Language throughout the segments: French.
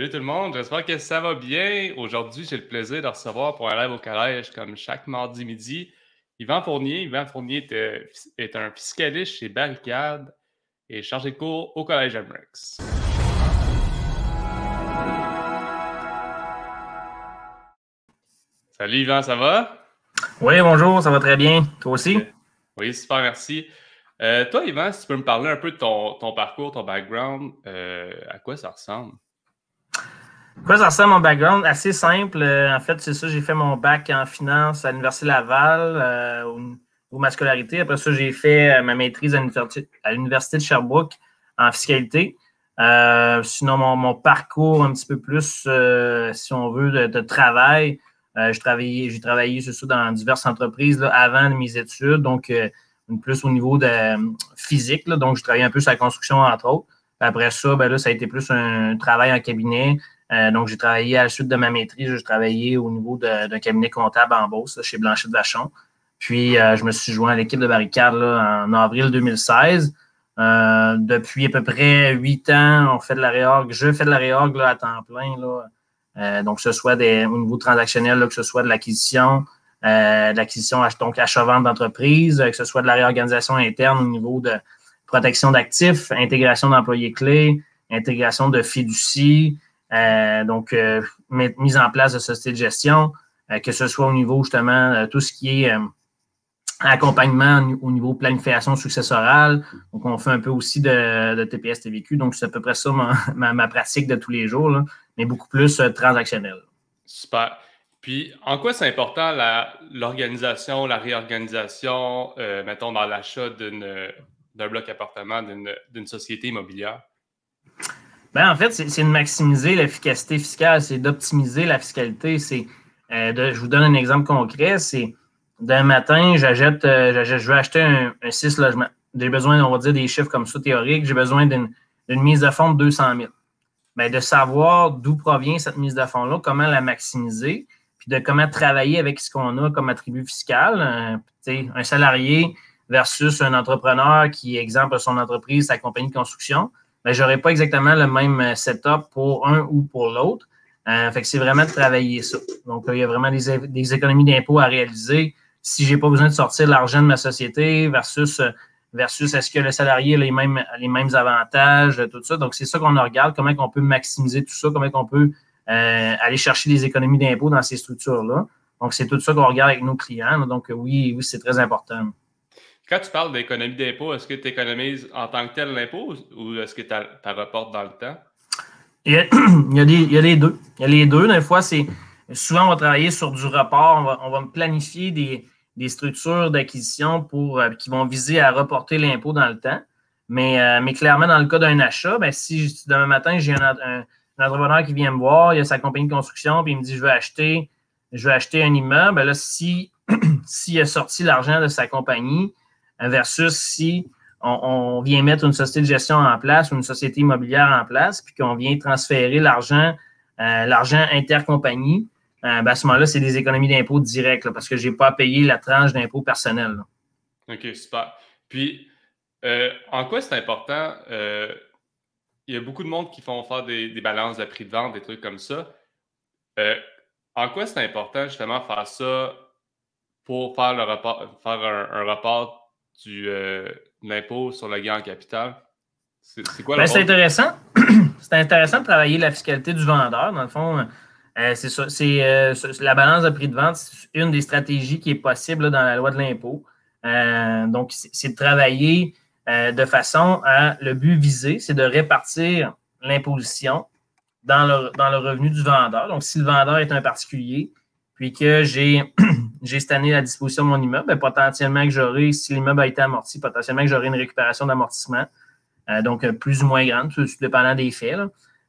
Salut tout le monde, j'espère que ça va bien. Aujourd'hui, j'ai le plaisir de recevoir pour un rêve au collège, comme chaque mardi midi, Yvan Fournier. Yvan Fournier est, un fiscaliste chez Barricade et chargé de cours au collège Amrex. Salut Yvan, ça va? Oui, bonjour, ça va très bien. Toi aussi? Oui, super, merci. Euh, toi, Yvan, si tu peux me parler un peu de ton, parcours, ton background, euh, à quoi ça ressemble? Quoi ça ressemble mon background? Assez simple. Euh, en fait, c'est ça, j'ai fait mon bac en finance à l'Université Laval, euh, ou ma scolarité. Après ça, j'ai fait euh, ma maîtrise à l'Université de Sherbrooke en fiscalité. sinon, mon, parcours un petit peu plus, si on veut, de, travail. j'ai travaillé, travaillé ça, dans diverses entreprises avant mes études, donc plus au niveau de physique. donc, je travaillais un peu sur la construction, entre autres. Après ça, ben là, ça a été plus un travail en cabinet. Euh, donc, j'ai travaillé à la suite de ma maîtrise, j'ai travaillé au niveau d'un cabinet comptable en Beauce, chez Blanchette Vachon. Puis, euh, je me suis joint à l'équipe de Barricade en avril 2016. Euh, depuis à peu près huit ans, on fait de la réorg. Je fais de la réorg à temps plein. Là. donc, que ce soit des, au niveau transactionnel, que ce soit de l'acquisition, de l'acquisition, donc achat-vente d'entreprise, que ce soit de la réorganisation interne au niveau de protection d'actifs, intégration d'employés clés, intégration de fiducie, euh, donc, euh, mise en place de société de gestion, euh, que ce soit au niveau justement tout ce qui est accompagnement au niveau planification successorale. Donc, on fait un peu aussi de, TPS TVQ. Donc, c'est à peu près ça ma, pratique de tous les jours, mais beaucoup plus transactionnel. Super. Puis, en quoi c'est important l'organisation, la, réorganisation, mettons, dans l'achat d'un bloc appartement d'une société immobilière? Ben, en fait, c'est de maximiser l'efficacité fiscale, c'est d'optimiser la fiscalité. C'est euh, je vous donne un exemple concret, c'est d'un matin, j'achète, euh, je vais acheter un, 6 logements. J'ai besoin, on va dire, des chiffres comme ça théoriques. J'ai besoin d'une mise de fonds de 200 000. Ben, de savoir d'où provient cette mise de fonds-là, comment la maximiser, puis de comment travailler avec ce qu'on a comme attribut fiscal. Euh, un salarié versus un entrepreneur qui, exemple, son entreprise, sa compagnie de construction mais je n'aurai pas exactement le même euh, setup pour un ou pour l'autre. Euh, fait que c'est vraiment de travailler ça. Donc, il y a vraiment des, économies d'impôts à réaliser. Si je n'ai pas besoin de sortir l'argent de ma société versus, euh, versus est-ce que le salarié a les mêmes, les mêmes avantages, tout ça. Donc, c'est ça qu'on regarde, comment on peut maximiser tout ça, comment on peut aller chercher des économies d'impôts dans ces structures-là. Donc, c'est tout ça qu'on regarde avec nos clients. Donc, oui, oui, c'est très important. Quand tu parles d'économie d'impôt, est-ce que tu économises en tant que tel l'impôt ou est-ce que tu reportes dans le temps? Il y, a, les deux. Il y a les deux. Des fois, c'est souvent on va travailler sur du report. On va, planifier des, structures d'acquisition pour euh, qui vont viser à reporter l'impôt dans le temps. Mais, euh, clairement, dans le cas d'un achat, ben, si demain matin, j'ai un, entrepreneur qui vient me voir, il a sa compagnie de construction, puis il me dit je veux acheter, je veux acheter un immeuble, ben là, si s'il a sorti l'argent de sa compagnie, versus si on, vient mettre une société de gestion en place ou une société immobilière en place, puis qu'on vient transférer l'argent, euh, l'argent intercompagnie, euh, ben, à ce moment-là, c'est des économies d'impôts directes parce que je n'ai pas à payer la tranche d'impôt personnel. OK, super. Puis, euh, en quoi c'est important? il y a beaucoup de monde qui font faire des, balances de prix de vente, des trucs comme ça. en quoi c'est important justement faire ça pour faire, le faire un, report du, euh, l'impôt sur le gain en capital? C'est quoi ben, C'est intéressant. c'est intéressant de travailler la fiscalité du vendeur. Dans le fond, euh, c'est ça. C'est euh, la balance de prix de vente, c'est une des stratégies qui est possible dans la loi de l'impôt. donc, c'est de travailler de façon à le but visé, c'est de répartir l'imposition dans le, dans le revenu du vendeur. Donc, si le vendeur est un particulier, puis que j'ai j'ai cette année à disposition de mon immeuble, ben, potentiellement que j'aurai, si l'immeuble a été amorti, potentiellement que j'aurai une récupération d'amortissement, euh, donc euh, plus ou moins grande, tout dépendant des faits.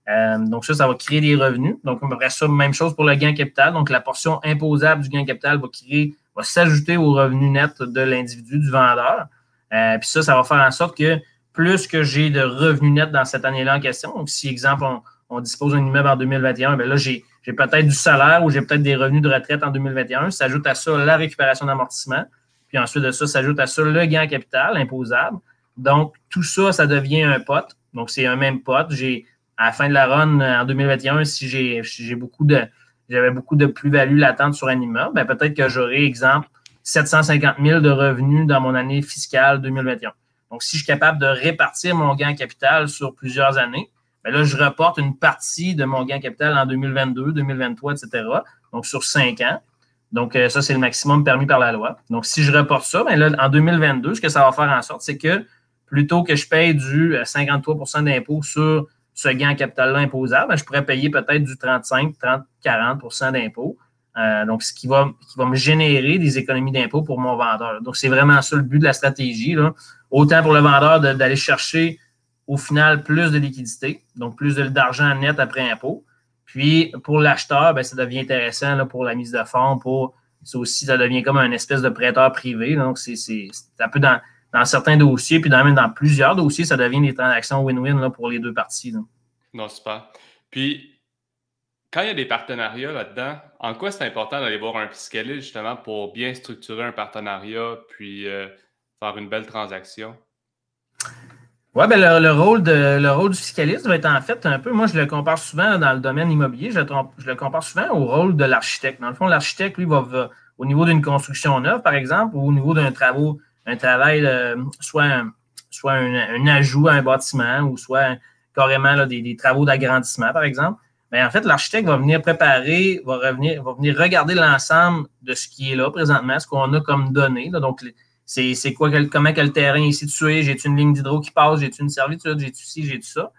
Euh, donc ça, ça va créer des revenus. Donc, on va ça, même chose pour le gain capital. Donc, la portion imposable du gain capital va créer, va s'ajouter au revenu net de l'individu, du vendeur. puis ça, ça va faire en sorte que plus que j'ai de revenus nets dans cette année-là en question, donc si, exemple, on, on dispose d'un immeuble en 2021, bien là, j'ai j'ai peut-être du salaire ou j'ai peut-être des revenus de retraite en 2021. S'ajoute à ça la récupération d'amortissement. Puis ensuite de ça, s'ajoute à ça le gain en capital imposable. Donc, tout ça, ça devient un pot. Donc, c'est un même pot. J'ai à la fin de la run en 2021, si j'ai beaucoup de j'avais beaucoup de plus-value latente sur un immeuble, ben peut-être que j'aurai, exemple, 750 000 de revenus dans mon année fiscale 2021. Donc, si je suis capable de répartir mon gain capital sur plusieurs années, bien là, je reporte une partie de mon gain capital en 2022, 2023, etc. Donc, sur cinq ans. Donc, euh, ça, c'est le maximum permis par la loi. Donc, si je reporte ça, bien là, en 2022, ce que ça va faire en sorte, c'est que plutôt que je paye du 53% euh, d'impôt sur ce gain capital-là imposable, bien, je pourrais payer peut-être du 35, 30, 40% d'impôt. Euh, donc, ce qui va, qui va me générer des économies d'impôt pour mon vendeur. Donc, c'est vraiment ça le but de la stratégie. Là. Autant pour le vendeur d'aller chercher au final plus de liquidité, donc plus d'argent net après impôt. Puis, pour l'acheteur, ben, ça devient intéressant pour la mise de fonds, pour ça aussi, ça devient comme un espèce de prêteur privé. Donc, c'est un peu dans, dans certains dossiers, puis dans, même dans plusieurs dossiers, ça devient des transactions win-win pour les deux parties. Là. Non, super. Puis, quand il y a des partenariats là-dedans, en quoi c'est important d'aller voir un fiscaliste justement pour bien structurer un partenariat puis euh, faire une belle transaction? Oui, ben le, rôle de, le rôle du fiscaliste va être en fait un peu, moi je le compare souvent dans le domaine immobilier, je, le compare souvent au rôle de l'architecte. Dans le fond, l'architecte, lui, va, au niveau d'une construction neuve, par exemple, ou au niveau d'un travail, un travail, soit, un, soit un, ajout à un bâtiment, ou soit carrément des travaux d'agrandissement, par exemple mais en fait, l'architecte va venir préparer, va revenir, va venir regarder l'ensemble de ce qui est là présentement, ce qu'on a comme données. Donc, c'est quoi, comment quel terrain est situé, j'ai une ligne d'hydro qui passe, j'ai une servitude, j'ai ci, j'ai ça?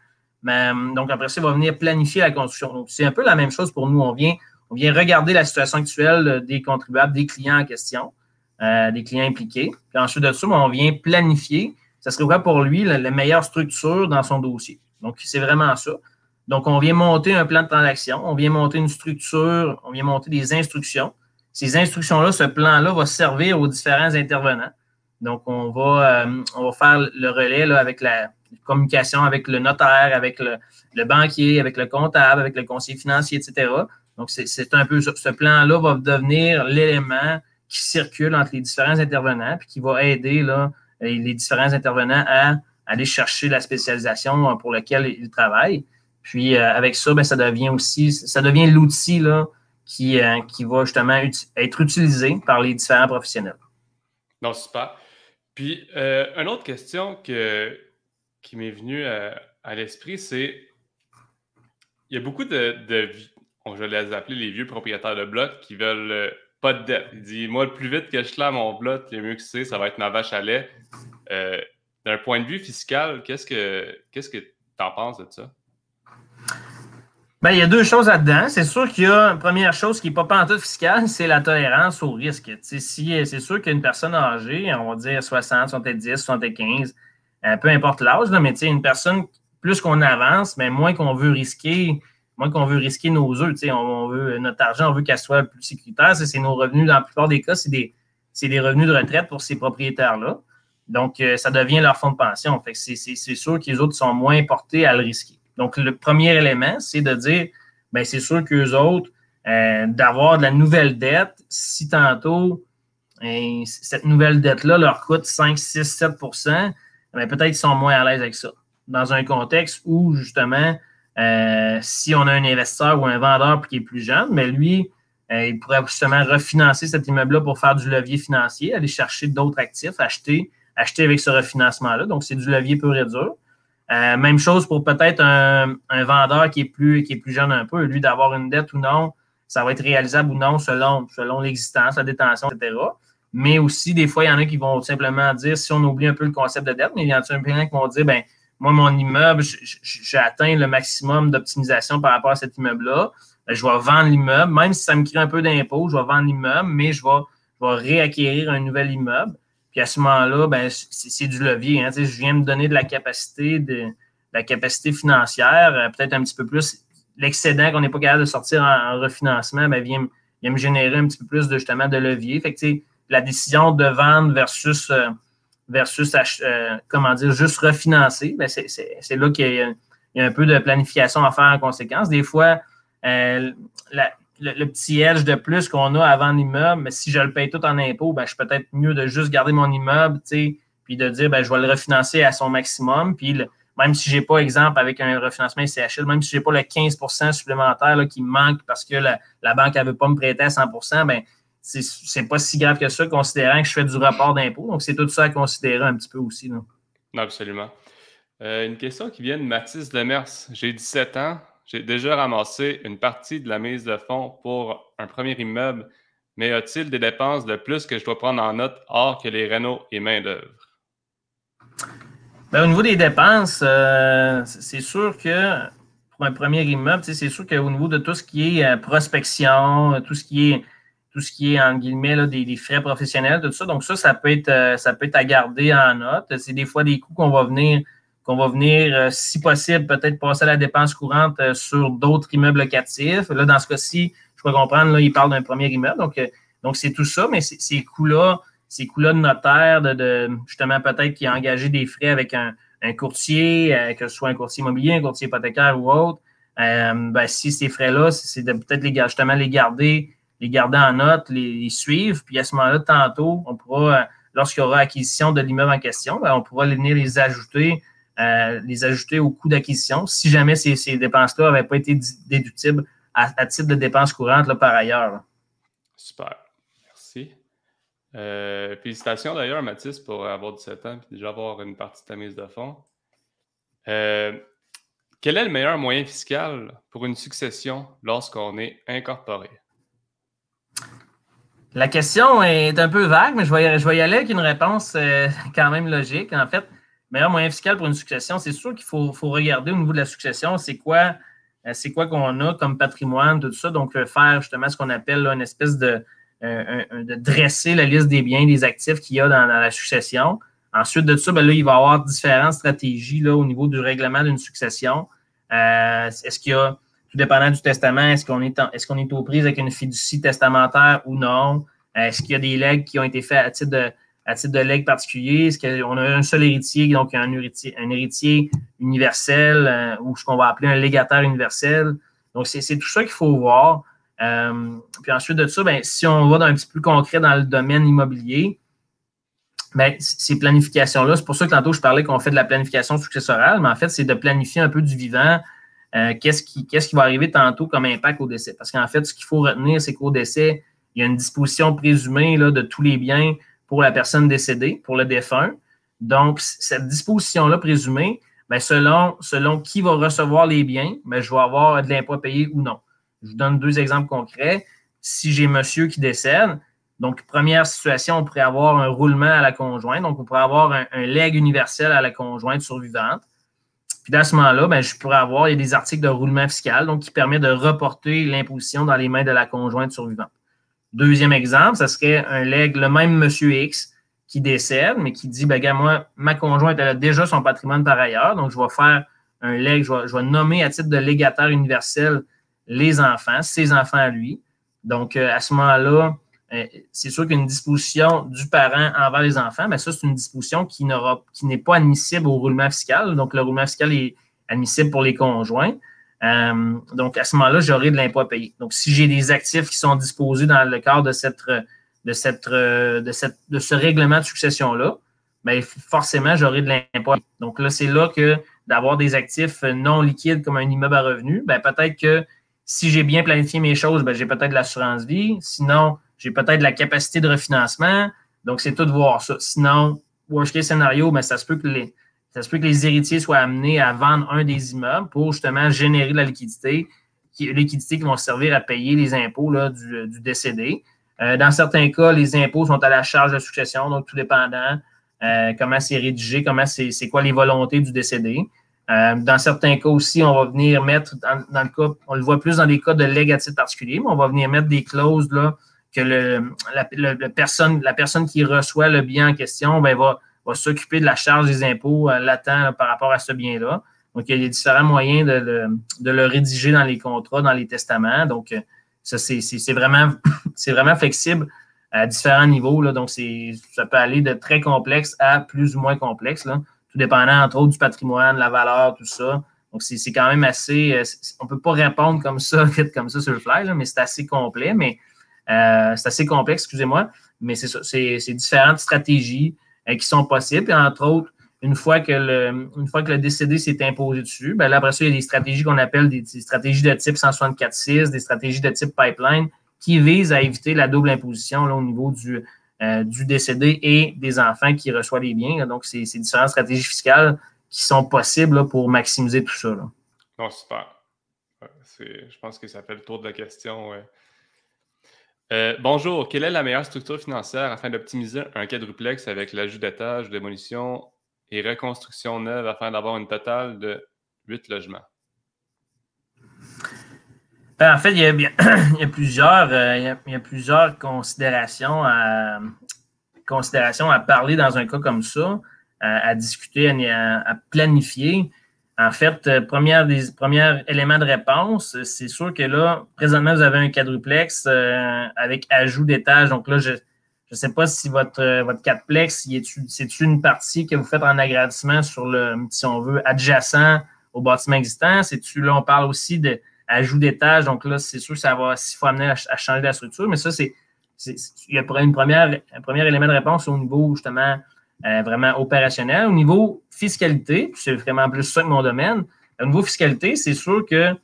Mais, donc, après ça, il va venir planifier la construction. C'est un peu la même chose pour nous. On vient, regarder la situation actuelle des contribuables, des clients en question, euh, des clients impliqués. Puis ensuite de ça, on vient planifier, ça serait quoi pour lui la meilleure structure dans son dossier? Donc, c'est vraiment ça. Donc, on vient monter un plan de transaction, on vient monter une structure, on vient monter des instructions. Ces instructions-là, ce plan-là va servir aux différents intervenants. Donc, on va, euh, on va faire le relais avec la communication avec le notaire, avec le, banquier, avec le comptable, avec le conseiller financier, etc. Donc, c'est un peu. Ce plan-là va devenir l'élément qui circule entre les différents intervenants, puis qui va aider là, les différents intervenants à aller chercher la spécialisation pour laquelle ils travaillent. Puis euh, avec ça, ben, ça devient aussi, ça devient l'outil qui, euh, qui va justement être utilisé par les différents professionnels. Non, super. Puis euh, une autre question que, qui m'est venue à, l'esprit, c'est il y a beaucoup de, de on je les appeler les vieux propriétaires de blocs qui veulent pas de dette. Il dit Moi, le plus vite que je clame mon bloc, le mieux que c'est, ça va être ma vache à lait. D'un point de vue fiscal, qu'est-ce que qu'est-ce que tu en penses de ça? Ben, il y a deux choses là-dedans. C'est sûr qu'il y a une première chose qui n'est pas pantoute fiscale, c'est la tolérance au risque. si, c'est sûr qu'une personne âgée, on va dire 60, 70, 75, peu importe l'âge, mais une personne, plus qu'on avance, mais moins qu'on veut risquer, moins qu'on veut risquer nos œufs. On, veut, notre argent, on veut qu'elle soit plus sécuritaire. C'est nos revenus, dans la plupart des cas, c'est des, des, revenus de retraite pour ces propriétaires-là. Donc, euh, ça devient leur fonds de pension. Fait c'est sûr que les autres sont moins portés à le risquer. Donc, le premier élément, c'est de dire, bien, c'est sûr qu'eux autres, euh, d'avoir de la nouvelle dette, si tantôt hein, cette nouvelle dette-là leur coûte 5, 6, 7% peut-être qu'ils sont moins à l'aise avec ça. Dans un contexte où, justement, euh, si on a un investisseur ou un vendeur qui est plus jeune, mais lui, euh, il pourrait justement refinancer cet immeuble-là pour faire du levier financier, aller chercher d'autres actifs, acheter, acheter avec ce refinancement-là. Donc, c'est du levier pur et dur. Euh, même chose pour peut-être un, vendeur qui est, plus, qui est plus jeune un peu, lui, d'avoir une dette ou non, ça va être réalisable ou non selon, selon l'existence, la détention, etc. Mais aussi, des fois, il y en a qui vont simplement dire, si on oublie un peu le concept de dette, mais il y en a un peu qui vont dire, ben moi, mon immeuble, j'ai atteint le maximum d'optimisation par rapport à cet immeuble-là. Ben, je vais vendre l'immeuble, même si ça me crée un peu d'impôt, je vais vendre l'immeuble, mais je vais, je vais réacquérir un nouvel immeuble. Puis à ce moment-là, ben, c'est du levier. Hein. Je viens me donner de la capacité, de, la capacité financière, euh, peut-être un petit peu plus. L'excédent qu'on n'est pas capable de sortir en, refinancement, ben, vient, me générer un petit peu plus de justement de levier. Fait que, la décision de vendre versus, euh, versus euh, comment dire, juste refinancer, ben, c'est là qu'il y, a un peu de planification à faire en conséquence. Des fois, la, le, petit edge de plus qu'on a avant l'immeuble, mais si je le paye tout en impôt, ben, je suis peut-être mieux de juste garder mon immeuble, puis de dire, ben, je vais le refinancer à son maximum, puis même si je n'ai pas, exemple, avec un refinancement CHL, même si je n'ai pas le 15% supplémentaire qui me manque parce que la, banque ne veut pas me prêter à 100% ben, c'est pas si grave que ça, considérant que je fais du rapport d'impôt. Donc, c'est tout ça à considérer un petit peu aussi. Non? Absolument. Euh, une question qui vient de Mathis Demers. J'ai 17 ans. J'ai déjà ramassé une partie de la mise de fonds pour un premier immeuble, mais y a-t-il des dépenses de plus que je dois prendre en note hors que les rénaux et main-d'œuvre? Ben, au niveau des dépenses, euh, c'est sûr que pour un premier immeuble, c'est sûr qu'au niveau de tout ce qui est euh, prospection, tout ce qui est tout ce qui est, en guillemets, des, frais professionnels, tout ça. Donc, ça, ça peut être, euh, ça peut être à garder en note. C'est des fois des coûts qu'on va venir, qu'on va venir, euh, si possible, peut-être passer à la dépense courante euh, sur d'autres immeubles locatifs. Là, dans ce cas-ci, je crois comprendre, là, il parle d'un premier immeuble. Donc, donc c'est tout ça, mais ces coûts-là, ces coûts-là de notaire, de, justement, peut-être qui a engagé des frais avec un, courtier, que ce soit un courtier immobilier, un courtier hypothécaire ou autre, ben, si ces frais-là, c'est de peut-être les, justement les garder les garder en note, les, suivre. Puis à ce moment-là, tantôt, on pourra, euh, lorsqu'il y aura acquisition de l'immeuble en question, ben, on pourra venir les ajouter, euh, les ajouter au coût d'acquisition si jamais ces, dépenses-là n'avaient pas été déductibles à, titre de dépenses courantes là, par ailleurs. Super. Merci. Euh, félicitations d'ailleurs, Mathis, pour avoir 17 ans et déjà avoir une partie de ta mise de fonds. quel est le meilleur moyen fiscal pour une succession lorsqu'on est incorporé? La question est un peu vague, mais je vais, je vais y aller avec une réponse euh, quand même logique. En fait, meilleur moyen fiscal pour une succession, c'est sûr qu'il faut, regarder au niveau de la succession, c'est quoi euh, c'est quoi qu'on a comme patrimoine, tout ça. Donc, euh, faire justement ce qu'on appelle une espèce de, de dresser la liste des biens, des actifs qu'il y a dans, la succession. Ensuite de ça, ben là, il va y avoir différentes stratégies là, au niveau du règlement d'une succession. Est-ce qu'il y a tout dépendant du testament, est-ce qu'on est, est, qu'on est aux prises avec une fiducie testamentaire ou non? Est-ce qu'il y a des legs qui ont été faits à titre de, à titre de legs particulier? Est-ce qu'on a un seul héritier, donc un héritier, un héritier universel euh, ou ce qu'on va appeler un légataire universel? Donc, c'est tout ça qu'il faut voir. Euh, puis ensuite de ça, ben, si on va dans un petit peu plus concret dans le domaine immobilier, ben, ces planifications-là, c'est pour ça que tantôt je parlais qu'on fait de la planification successorale, mais en fait, c'est de planifier un peu du vivant, euh, qu'est-ce qui, va arriver tantôt comme impact au décès. Parce qu'en fait, ce qu'il faut retenir, c'est qu'au décès, il y a une disposition présumée de tous les biens pour la personne décédée, pour le défunt. Donc, cette disposition-là présumée, bien, selon, selon qui va recevoir les biens, bien, je vais avoir de l'impôt à payer ou non. Je vous donne deux exemples concrets. Si j'ai monsieur qui décède, donc, première situation, on pourrait avoir un roulement à la conjointe. Donc, on pourrait avoir un, legs universel à la conjointe survivante. Puis à ce moment-là, ben, je pourrais avoir il y a des articles de roulement fiscal, donc qui permet de reporter l'imposition dans les mains de la conjointe survivante. Deuxième exemple, ça serait un leg, le même monsieur X qui décède, mais qui dit, ben, moi, ma conjointe, elle a déjà son patrimoine par ailleurs, donc je vais faire un leg, je vais, nommer à titre de légataire universel les enfants, ses enfants à lui. Donc, euh, à ce moment-là, euh, c'est sûr qu'une disposition du parent envers les enfants, mais ça, c'est une disposition qui n'est pas admissible au roulement fiscal. Donc, le roulement fiscal est admissible pour les conjoints. Euh, donc, à ce moment-là, j'aurai de l'impôt à payer. Donc, si j'ai des actifs qui sont disposés dans le cadre de, cette, de, cette, de, cette, de ce règlement de succession-là, bien, forcément, j'aurai de l'impôt. Donc, là, c'est là que d'avoir des actifs non liquides comme un immeuble à revenu, bien, peut-être que si j'ai bien planifié mes choses, bien, j'ai peut-être l'assurance vie. Sinon, j'ai peut-être la capacité de refinancement. Donc, c'est tout de voir ça. Sinon, worst case scénario, mais ça se peut que les, ça se peut que les héritiers soient amenés à vendre un des immeubles pour justement générer de la liquidité, qui, liquidité qui vont servir à payer les impôts là, du, décédé. Euh, dans certains cas, les impôts sont à la charge de succession, donc tout dépendant euh, comment c'est rédigé, comment c'est, quoi les volontés du décédé. Euh, dans certains cas aussi, on va venir mettre, dans, le cas, on le voit plus dans des cas de legs particulier, mais on va venir mettre des clauses là, que le, la, personne, la personne qui reçoit le bien en question ben, va, va s'occuper de la charge des impôts euh, latents par rapport à ce bien-là. Donc, il y a différents moyens de le, de rédiger dans les contrats, dans les testaments. Donc, euh, ça, c'est vraiment, vraiment flexible à différents niveaux. Là. Donc, ça peut aller de très complexe à plus ou moins complexe, là, tout dépendant, entre autres, du patrimoine, la valeur, tout ça. Donc, c'est quand même assez. Euh, on ne peut pas répondre comme ça, comme ça sur le fly, là, mais c'est assez complet. Mais c'est assez complexe, excusez-moi, mais c'est différentes stratégies qui sont possibles. Et entre autres, une fois que le, une fois que le décédé s'est imposé dessus, ben là, après ça, il y a des stratégies qu'on appelle des, stratégies de type 164.6, des stratégies de type pipeline qui visent à éviter la double imposition là, au niveau du, euh, du décédé et des enfants qui reçoivent les biens. Donc, c'est différentes stratégies fiscales qui sont possibles pour maximiser tout ça. Non, super. Je pense que ça fait le tour de la question. Euh, bonjour, quelle est la meilleure structure financière afin d'optimiser un quadruplex avec l'ajout d'étage, démolition et reconstruction neuve afin d'avoir une totale de 8 logements? Ben, en fait, il y a, plusieurs, euh, il, y a, plusieurs considérations à, considérations à parler dans un cas comme ça, à, discuter, à, planifier. En fait, euh, première premiers éléments de réponse, c'est sûr que là, présentement, vous avez un quadruplex euh, avec ajout d'étage. Donc là, je ne sais pas si votre, euh, votre quadruplex, c'est une partie que vous faites en agrandissement sur le, si on veut, adjacent au bâtiment existant? C'est-tu, là, on parle aussi d'ajout d'étage. Donc là, c'est sûr que ça va, s'il faut amener à, changer la structure. Mais ça, c'est, il y a une première, un premier élément de réponse au niveau, justement, euh, vraiment opérationnel. Au niveau fiscalité, c'est vraiment plus ça que mon domaine. Au niveau fiscalité, c'est sûr que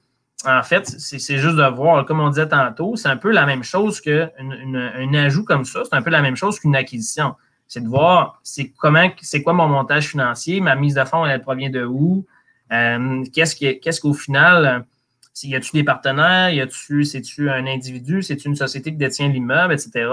en fait, c'est juste de voir, comme on disait tantôt, c'est un peu la même chose qu'un un ajout comme ça, c'est un peu la même chose qu'une acquisition. C'est de voir c'est comment c'est quoi mon montage financier, ma mise de fonds, elle provient de où, euh, qu'est-ce qu'au final, y a-tu des partenaires, y a-tu, c'est-tu un individu, c'est-tu une société qui détient l'immeuble, etc.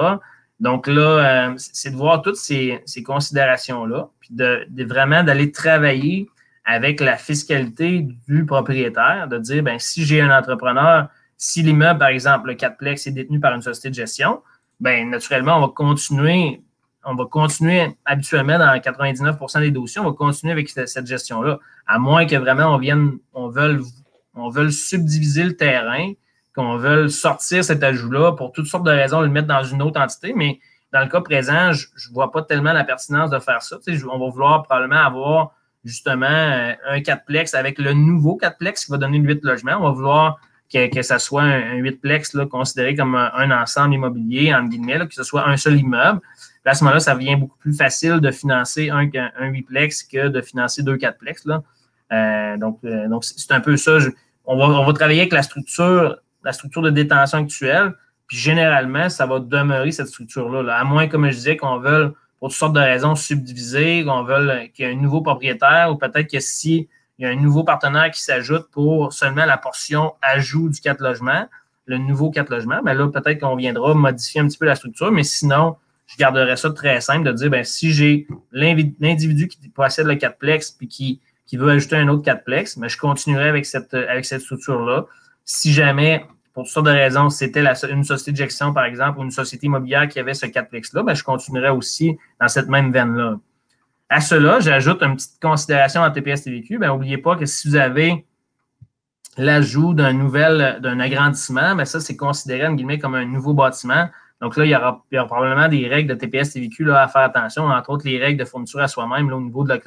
Donc là, euh, c'est de voir toutes ces, considérations-là, puis de, vraiment d'aller travailler avec la fiscalité du propriétaire, de dire, ben si j'ai un entrepreneur, si l'immeuble, par exemple, le 4plex est détenu par une société de gestion, ben naturellement, on va continuer, on va continuer habituellement dans 99% des dossiers, on va continuer avec cette, gestion-là, à moins que vraiment on vienne, on veuille, on veuille subdiviser le terrain, qu'on veuille sortir cet ajout-là pour toutes sortes de raisons, le mettre dans une autre entité, mais dans le cas présent, je ne vois pas tellement la pertinence de faire ça. on va vouloir probablement avoir justement euh, un 4plex avec le nouveau 4plex qui va donner 8 logements. On va vouloir que, que ça soit un, 8plex là, considéré comme un, ensemble immobilier, en guillemets, que ce soit un seul immeuble. à ce moment-là, ça devient beaucoup plus facile de financer un, un 8plex que de financer deux 4plex. Là. Euh, donc, euh, donc c'est un peu ça. on, va, on va travailler avec la structure la structure de détention actuelle. Puis généralement, ça va demeurer cette structure-là. À moins, comme je disais, qu'on veuille, pour toutes sortes de raisons, subdiviser, qu'on veuille qu'il y ait un nouveau propriétaire, ou peut-être que si il y a un nouveau partenaire qui s'ajoute pour seulement la portion ajout du 4 logements, le nouveau 4 logements, bien là, peut-être qu'on viendra modifier un petit peu la structure, mais sinon, je garderais ça très simple de dire, bien, si j'ai l'individu qui possède le 4plex puis qui, qui veut ajouter un autre 4plex, mais je continuerai avec cette, avec cette structure-là. Si jamais pour toutes sortes de raisons, c'était une société de gestion, par exemple, ou une société immobilière qui avait ce 4plex-là, ben, je continuerai aussi dans cette même veine-là. À cela, j'ajoute une petite considération en TPS-TVQ. N'oubliez pas que si vous avez l'ajout d'un nouvel, d'un agrandissement, ben ça, c'est considéré, en comme un nouveau bâtiment. Donc là, il y aura, probablement des règles de TPS-TVQ à faire attention, entre autres les règles de fourniture à soi-même au niveau de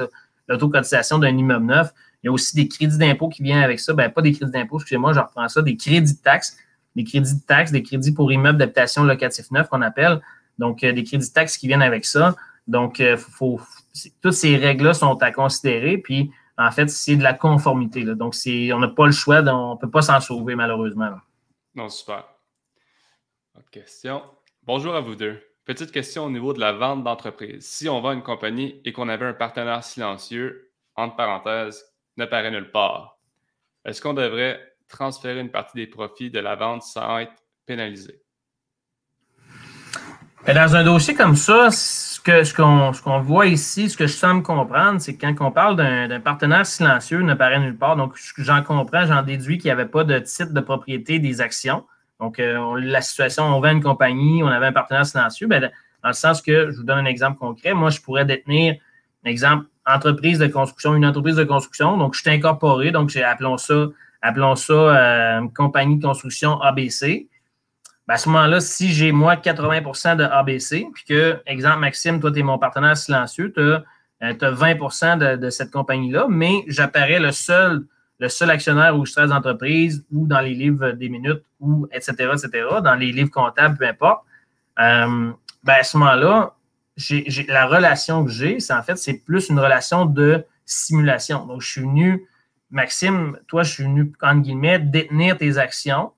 l'autocotisation d'un immeuble neuf. Il y a aussi des crédits d'impôt qui viennent avec ça. Ben, pas des crédits d'impôt, excusez-moi, je reprends ça, des crédits de taxes, des crédits de taxes, des crédits pour immeubles d'habitation locatif neuf qu'on appelle. Donc, euh, des crédits de taxes qui viennent avec ça. Donc, euh, faut, toutes ces règles-là sont à considérer. Puis, en fait, c'est de la conformité. Donc, on n'a pas le choix, on ne peut pas s'en sauver, malheureusement. Non, super. Autre question. Bonjour à vous deux. Petite question au niveau de la vente d'entreprise. Si on vend une compagnie et qu'on avait un partenaire silencieux, entre parenthèses, ne paraît nulle part. Est-ce qu'on devrait transférer une partie des profits de la vente sans être pénalisé? Dans un dossier comme ça, ce qu'on ce voit ici, ce que je semble comprendre, c'est que quand on parle d'un partenaire silencieux, ne paraît nulle part. Donc, j'en comprends, j'en déduis qu'il n'y avait pas de titre de propriété des actions. Donc, euh, la situation, on vend une compagnie, on avait un partenaire silencieux, ben, dans le sens que, je vous donne un exemple concret, moi, je pourrais détenir, exemple, entreprise de construction, une entreprise de construction. Donc, je suis incorporé, donc appelons ça, appelons ça euh, compagnie de construction ABC. Ben, à ce moment-là, si j'ai moi 80% de ABC, puis que, exemple, Maxime, toi, tu es mon partenaire silencieux, tu as, 20% de, cette compagnie-là, mais j'apparais le seul, le seul actionnaire ou stress d'entreprise ou dans les livres des minutes ou etc., etc., dans les livres comptables, peu importe. Euh, ben, à ce moment-là, la relation que j'ai, c'est en fait, c'est plus une relation de simulation. Donc, je suis venu, Maxime, toi, je suis venu, entre guillemets, détenir tes actions,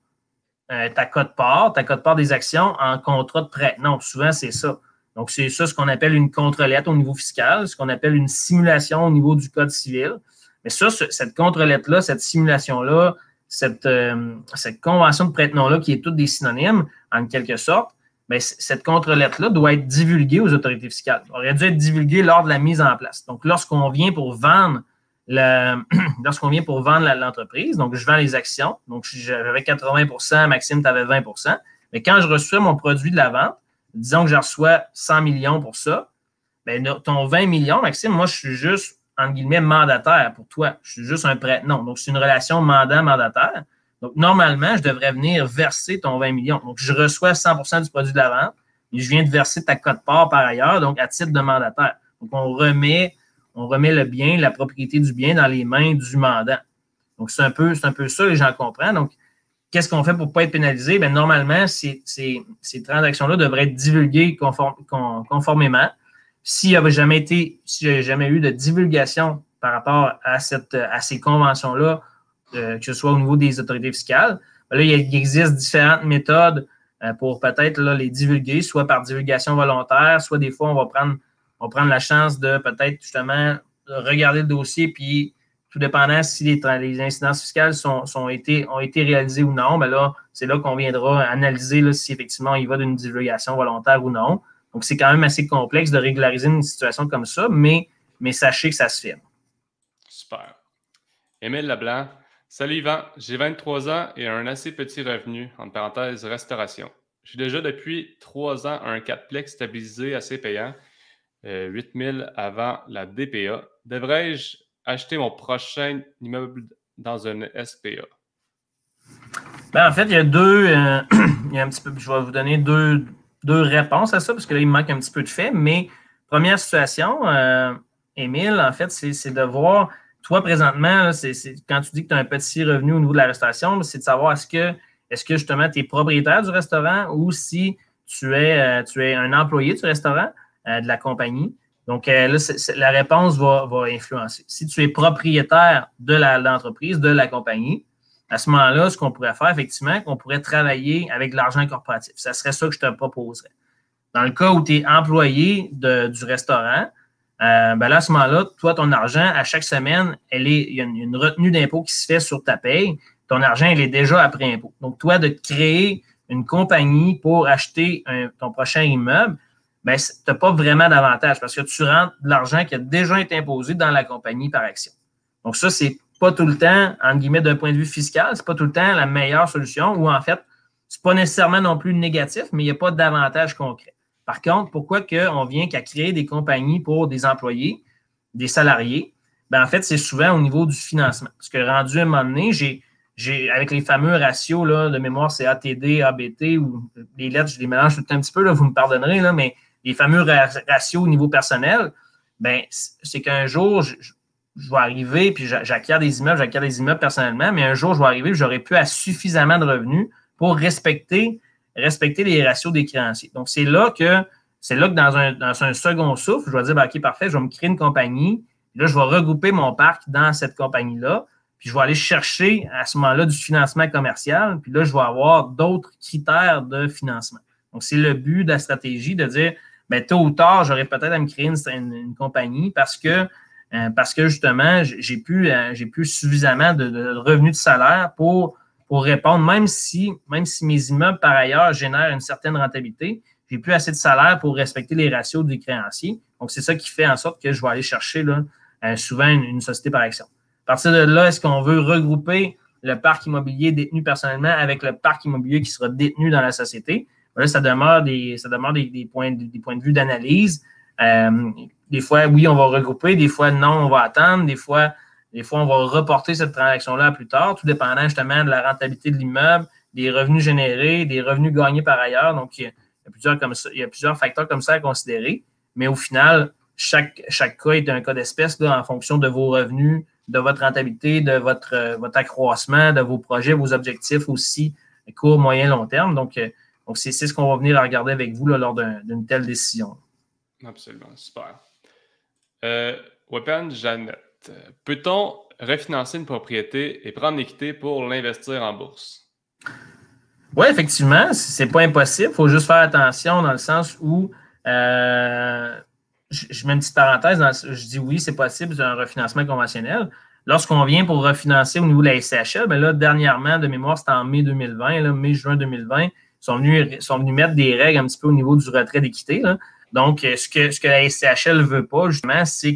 euh, ta cote-part, ta cote-part des actions en contrat de prêt. Non, souvent, c'est ça. Donc, c'est ça ce qu'on appelle une contre-lettre au niveau fiscal, ce qu'on appelle une simulation au niveau du code civil. Mais ça, cette contre-lettre-là, cette simulation-là, cette, euh, cette convention de prête-nom-là, qui est toutes des synonymes, en quelque sorte, ben, cette contre-lettre-là doit être divulguée aux autorités fiscales. Elle aurait dû être divulguée lors de la mise en place. Donc, lorsqu'on vient pour vendre vendre l'entreprise, donc je vends les actions, donc j'avais 80% Maxime, tu avais 20% mais quand je reçois mon produit de la vente, disons que je reçois 100 millions pour ça, bien, ton 20 millions, Maxime, moi, je suis juste, entre guillemets, mandataire pour toi. Je suis juste un prêt. Non, donc c'est une relation mandat-mandataire. Donc, normalement, je devrais venir verser ton 20 millions. Donc, je reçois 100% du produit de la vente et je viens de verser ta cote-part par ailleurs, donc à titre de mandataire. Donc, on remet, on remet le bien, la propriété du bien dans les mains du mandant. Donc, c'est un peu, c'est un peu ça, les gens comprennent. Donc, qu'est-ce qu'on fait pour ne pas être pénalisé? Bien, normalement, ces, ces, transactions-là devraient être divulguées conformément. S'il n'y avait jamais été, s'il n'y jamais eu de divulgation par rapport à, cette, à ces conventions-là, euh, que ce soit au niveau des autorités fiscales. Ben là, il existe différentes méthodes euh, pour peut-être les divulguer, soit par divulgation volontaire, soit des fois, on va prendre, on va prendre la chance de peut-être justement regarder le dossier, puis tout dépendant si les, incidences fiscales sont, été, ont été réalisées ou non, ben là, c'est là qu'on viendra analyser si effectivement il va d'une divulgation volontaire ou non. Donc, c'est quand même assez complexe de régulariser une situation comme ça, mais, mais sachez que ça se fait. Super. Émile Leblanc, Salut Yvan, j'ai 23 ans et un assez petit revenu, en parenthèse restauration. J'ai déjà depuis 3 ans un 4plex stabilisé assez payant, euh, 8000 avant la DPA. Devrais-je acheter mon prochain immeuble dans un SPA? Ben, en fait, il y a deux, euh, il y je vais vous donner deux, deux, réponses à ça, parce que là, il me manque un petit peu de fait, mais première situation, euh, Émile, en fait, c'est de voir toi, présentement, c'est, quand tu dis que tu as un petit revenu au niveau de la restauration, c'est de savoir est-ce que, justement tu es propriétaire du restaurant ou si tu es, euh, un employé du restaurant, euh, de la compagnie. Donc euh, là, la réponse va, influencer. Si tu es propriétaire de l'entreprise, de la compagnie, à ce moment-là, ce qu'on pourrait faire, effectivement, qu'on pourrait travailler avec l'argent corporatif. Ça serait ça que je te proposerais. Dans le cas où tu es employé du restaurant, euh, ben là, à ce moment-là, toi, ton argent, à chaque semaine, elle est, il y a une, retenue d'impôt qui se fait sur ta paye. Ton argent, il est déjà après impôt. Donc, toi, de créer une compagnie pour acheter ton prochain immeuble, ben, tu n'as pas vraiment d'avantage parce que tu rentres de l'argent qui a déjà été imposé dans la compagnie par action. Donc, ça, c'est pas tout le temps, entre guillemets, d'un point de vue fiscal, c'est pas tout le temps la meilleure solution ou en fait, c'est pas nécessairement non plus négatif, mais il n'y a pas d'avantage concret. Par contre, pourquoi on vient qu'à créer des compagnies pour des employés, des salariés? Ben, en fait, c'est souvent au niveau du financement. Parce que rendu à un moment donné, j'ai, avec les fameux ratios là, de mémoire, c'est ATD, ABT, ou les lettres, je les mélange tout un petit peu, vous me pardonnerez, mais les fameux ratios au niveau personnel, ben, c'est qu'un jour, je, vais arriver, puis j'acquiers des immeubles, j'acquiers des immeubles personnellement, mais un jour, je vais arriver, j'aurai plus à suffisamment de revenus pour respecter respecter les ratios des créanciers. Donc, c'est là que c'est là que dans un, dans un second souffle, je vais dire, ben, OK, parfait, je vais me créer une compagnie. Là, je vais regrouper mon parc dans cette compagnie-là. Puis je vais aller chercher à ce moment-là du financement commercial. Puis là, je vais avoir d'autres critères de financement. Donc, c'est le but de la stratégie de dire, bien, tôt ou tard, j'aurais peut-être à me créer une, compagnie parce que, euh, parce que justement, j'ai euh, j'ai plus suffisamment de, de, revenus de salaire pour pour répondre, même si, même si mes immeubles, par ailleurs, génèrent une certaine rentabilité, j'ai plus assez de salaire pour respecter les ratios des créanciers. Donc, c'est ça qui fait en sorte que je vais aller chercher là, euh, souvent une, société par action. À partir de là, est-ce qu'on veut regrouper le parc immobilier détenu personnellement avec le parc immobilier qui sera détenu dans la société? Là, ça demeure des, ça des, points, des points de vue d'analyse. Euh, des fois, oui, on va regrouper, des fois, non, on va attendre, des fois, des fois, on va reporter cette transaction-là plus tard, tout dépendant justement de la rentabilité de l'immeuble, des revenus générés, des revenus gagnés par ailleurs. Donc, il y a, plusieurs, facteurs comme ça à considérer. Mais au final, chaque, cas est un cas d'espèce en fonction de vos revenus, de votre rentabilité, de votre, votre accroissement, de vos projets, vos objectifs aussi, court, moyen, long terme. Donc, euh, c'est ce qu'on va venir regarder avec vous lors d'une telle décision. Absolument, super. Euh, Weapon Jeannette, peut-on refinancer une propriété et prendre l'équité pour l'investir en bourse? Oui, effectivement, c'est pas impossible. Il faut juste faire attention dans le sens où euh, je, mets une petite parenthèse, je dis oui, c'est possible, c'est un refinancement conventionnel. Lorsqu'on vient pour refinancer au niveau de la SCHL, bien là, dernièrement, de mémoire, c'était en mai 2020, mai-juin 2020, ils sont venus, sont venus mettre des règles un petit peu au niveau du retrait d'équité. Donc, ce que, ce que la SCHL ne veut pas, justement, c'est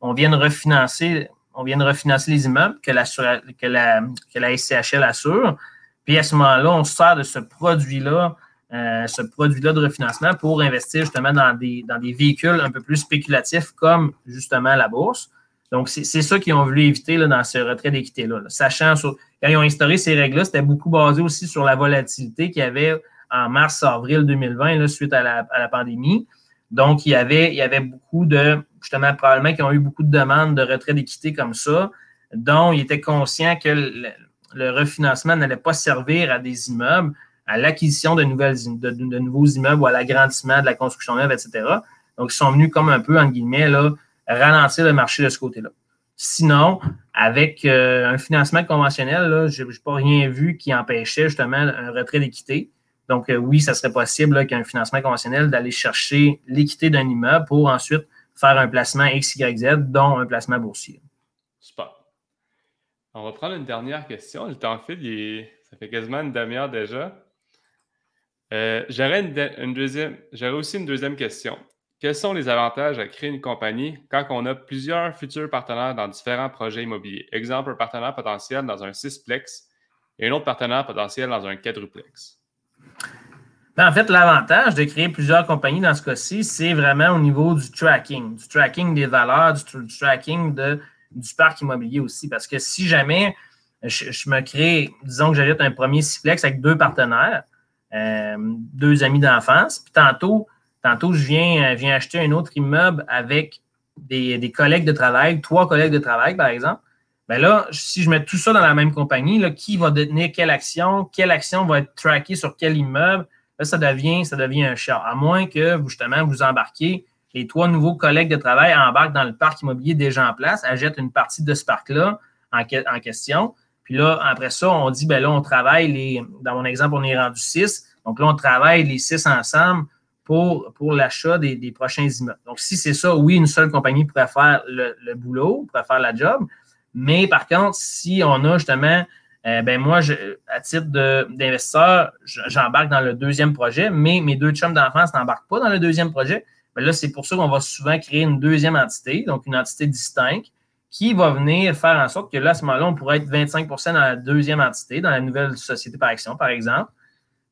qu'on vienne refinancer, on refinancer les immeubles que la, que SCHL assure. Puis à ce moment-là, on sert de ce produit-là euh, ce produit-là de refinancement pour investir justement dans des, dans des véhicules un peu plus spéculatifs comme justement la bourse. Donc, c'est ça qu'ils ont voulu éviter là, dans ce retrait d'équité-là. Sachant, quand ils ont instauré ces règles-là, c'était beaucoup basé aussi sur la volatilité qu'il y avait en mars-avril 2020 suite à la, pandémie. Donc, il y, avait, il y avait beaucoup de, justement, probablement qui ont eu beaucoup de demandes de retrait d'équité comme ça, dont ils étaient conscients que le refinancement n'allait pas servir à des immeubles, à l'acquisition de, nouveaux immeubles ou à l'agrandissement de la construction neuve, etc. Donc, ils sont venus comme un peu, en guillemets, là, ralentir le marché de ce côté-là. Sinon, avec euh, un financement conventionnel, je n'ai pas rien vu qui empêchait justement un retrait d'équité. Donc, euh, oui, ça serait possible qu'un financement conventionnel d'aller chercher l'équité d'un immeuble pour ensuite faire un placement XYZ, dont un placement boursier. Super. On va prendre une dernière question. Le temps file, ça fait quasiment une demi-heure déjà. Euh, j'aurais, aussi une deuxième question. Quels sont les avantages à créer une compagnie quand on a plusieurs futurs partenaires dans différents projets immobiliers? Exemple, un partenaire potentiel dans un sixplex et un autre partenaire potentiel dans un quadruplex. Ben, en fait, l'avantage de créer plusieurs compagnies dans ce cas-ci, c'est vraiment au niveau du tracking, du tracking des valeurs, du, tracking du parc immobilier aussi. Parce que si jamais je, me crée, disons que j'achète un premier sixplex avec deux partenaires, euh, deux amis d'enfance. Puis tantôt, tantôt, je viens, euh, viens acheter un autre immeuble avec des, collègues de travail, trois collègues de travail, par exemple. Bien là, si je mets tout ça dans la même compagnie, qui va détenir quelle action, quelle action va être trackée sur quel immeuble, là, ça devient, ça devient un chat. À moins que, justement, vous embarquez, les trois nouveaux collègues de travail embarquent dans le parc immobilier déjà en place, achètent une partie de ce parc-là en, en question. Puis là, après ça, on dit, ben là, on travaille les, dans mon exemple, on est rendu six. Donc là, on travaille les six ensemble pour, pour l'achat des, prochains immeubles. Donc, si c'est ça, oui, une seule compagnie pourrait faire le, boulot, pourrait faire la job. Mais par contre, si on a justement, euh, ben moi, à titre d'investisseur, j'embarque dans le deuxième projet, mais mes deux chums d'enfance n'embarquent pas dans le deuxième projet. Ben là, c'est pour ça qu'on va souvent créer une deuxième entité, donc une entité distincte, qui va venir faire en sorte que là, à ce moment-là, on pourrait être 25% dans la deuxième entité, dans la nouvelle société par action, par exemple.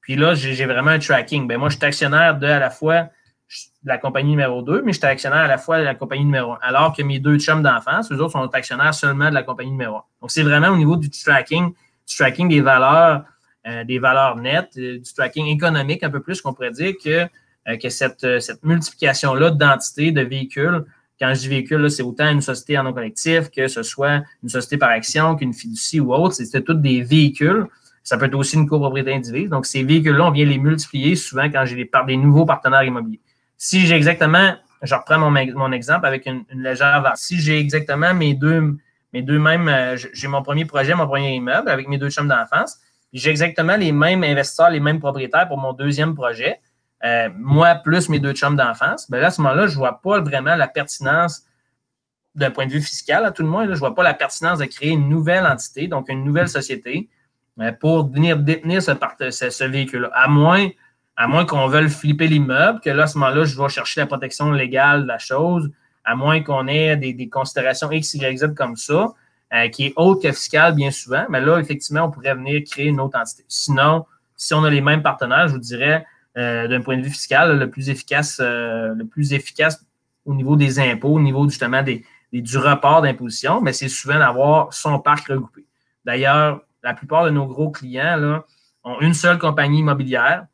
Puis là, j'ai vraiment un tracking. Ben, moi, je suis actionnaire de à la fois de la compagnie numéro 2, mais je suis actionnaire à la fois de la compagnie numéro 1. Alors que mes deux chums d'enfance, eux autres sont actionnaires seulement de la compagnie numéro 1. Donc, c'est vraiment au niveau du tracking, du tracking des valeurs, euh, des valeurs nettes, euh, du tracking économique un peu plus qu'on pourrait dire que, euh, que cette, cette multiplication-là d'entités, de véhicules, quand je dis véhicule, c'est autant une société en non collectif que ce soit une société par action, qu'une fiducie ou autre. C'est tous des véhicules. Ça peut être aussi une copropriété individuelle. Donc, ces véhicules-là, on vient les multiplier souvent quand j'ai des, des nouveaux partenaires immobiliers. Si j'ai exactement, je reprends mon, mon exemple avec une, légère Si j'ai exactement mes deux, mes deux mêmes, euh, j'ai mon premier projet, mon premier immeuble avec mes deux chambres d'enfance, j'ai exactement les mêmes investisseurs, les mêmes propriétaires pour mon deuxième projet. Euh, moi plus mes deux chums d'enfance, ben là, à ce moment-là, je ne vois pas vraiment la pertinence d'un point de vue fiscal, à tout le moins, je ne vois pas la pertinence de créer une nouvelle entité, donc une nouvelle société, euh, pour venir détenir ce, ce, véhicule-là. À moins, à moins qu'on veuille flipper l'immeuble, que là, à ce moment-là, je vais chercher la protection légale de la chose, à moins qu'on ait des, considérations X, Y, Z comme ça, euh, qui est autre que fiscal bien souvent, mais là, effectivement, on pourrait venir créer une autre entité. Sinon, si on a les mêmes partenaires, je vous dirais, euh, d'un point de vue fiscal, le plus efficace, euh, le plus efficace au niveau des impôts, au niveau justement des, du report d'imposition, mais c'est souvent d'avoir son parc regroupé. D'ailleurs, la plupart de nos gros clients là, ont une seule compagnie immobilière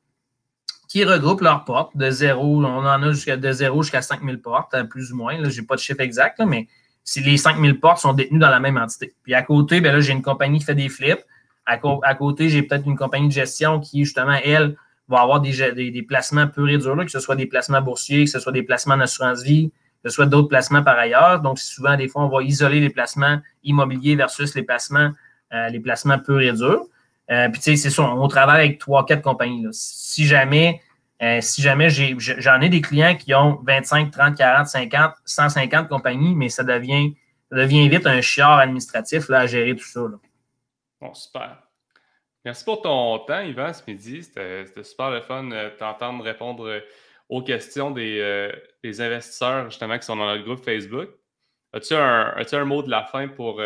qui regroupe leurs portes de zéro. On en a jusqu'à de zéro jusqu'à 5000 portes, plus ou moins. Je n'ai pas de chiffre exact, mais si les 5000 portes sont détenues dans la même entité. Puis à côté, ben là, j'ai une compagnie qui fait des flips. À, côté, j'ai peut-être une compagnie de gestion qui, justement, elle, va avoir des, placements purs et durs, que ce soit des placements boursiers, que ce soit des placements en assurance vie, que ce soit d'autres placements par ailleurs. Donc, souvent, des fois, on va isoler les placements immobiliers versus les placements, euh, les placements purs et durs. Euh, puis, tu sais, c'est sûr, on travaille avec trois, quatre compagnies. Si jamais, euh, si jamais j'en ai, des clients qui ont 25, 30, 40, 50, 150 compagnies, mais ça devient, ça devient vite un chiard administratif là, à gérer tout ça. Bon, super. Merci pour ton temps, Yvan, ce midi. C'était super le fun de t'entendre répondre aux questions des, des, investisseurs, justement, qui sont dans notre groupe Facebook. As-tu un, as un, mot de la fin pour,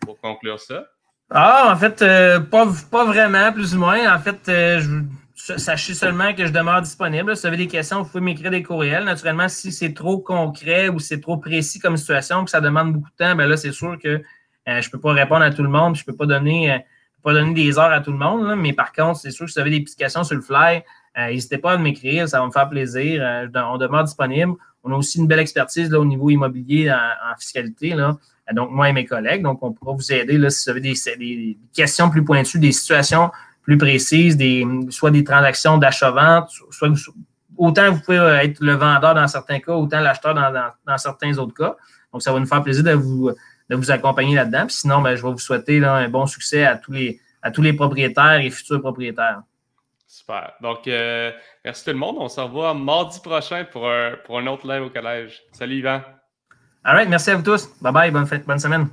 pour conclure ça? Ah, en fait, euh, pas, pas vraiment, plus ou moins. En fait, euh, sachez seulement que je demeure disponible. Si vous avez des questions, vous pouvez m'écrire des courriels. Naturellement, si c'est trop concret ou c'est trop précis comme situation, que ça demande beaucoup de temps, ben là, c'est sûr que euh, je ne peux pas répondre à tout le monde. Je ne peux pas donner, pas donner des heures à tout le monde. mais par contre, c'est sûr que si vous avez des questions sur le fly, n'hésitez pas à m'écrire. Ça va me faire plaisir. on demeure disponible. On a aussi une belle expertise là, au niveau immobilier en, fiscalité. Donc moi et mes collègues. Donc, on pourra vous aider là, si vous avez des, questions plus pointues, des situations plus précises, des, soit des transactions d'achat-vente, soit autant vous pouvez euh, être le vendeur dans certains cas, autant l'acheteur dans, certains autres cas. Donc, ça va nous faire plaisir de vous, de vous accompagner là-dedans. sinon, ben, je vais vous souhaiter un bon succès à tous les, à tous les propriétaires et futurs propriétaires. Super. Donc, euh, merci tout le monde. On se revoit mardi prochain pour un, pour un autre live au collège. Salut Yvan. All right, merci à vous tous. Bye bye, bonne fête, bonne semaine.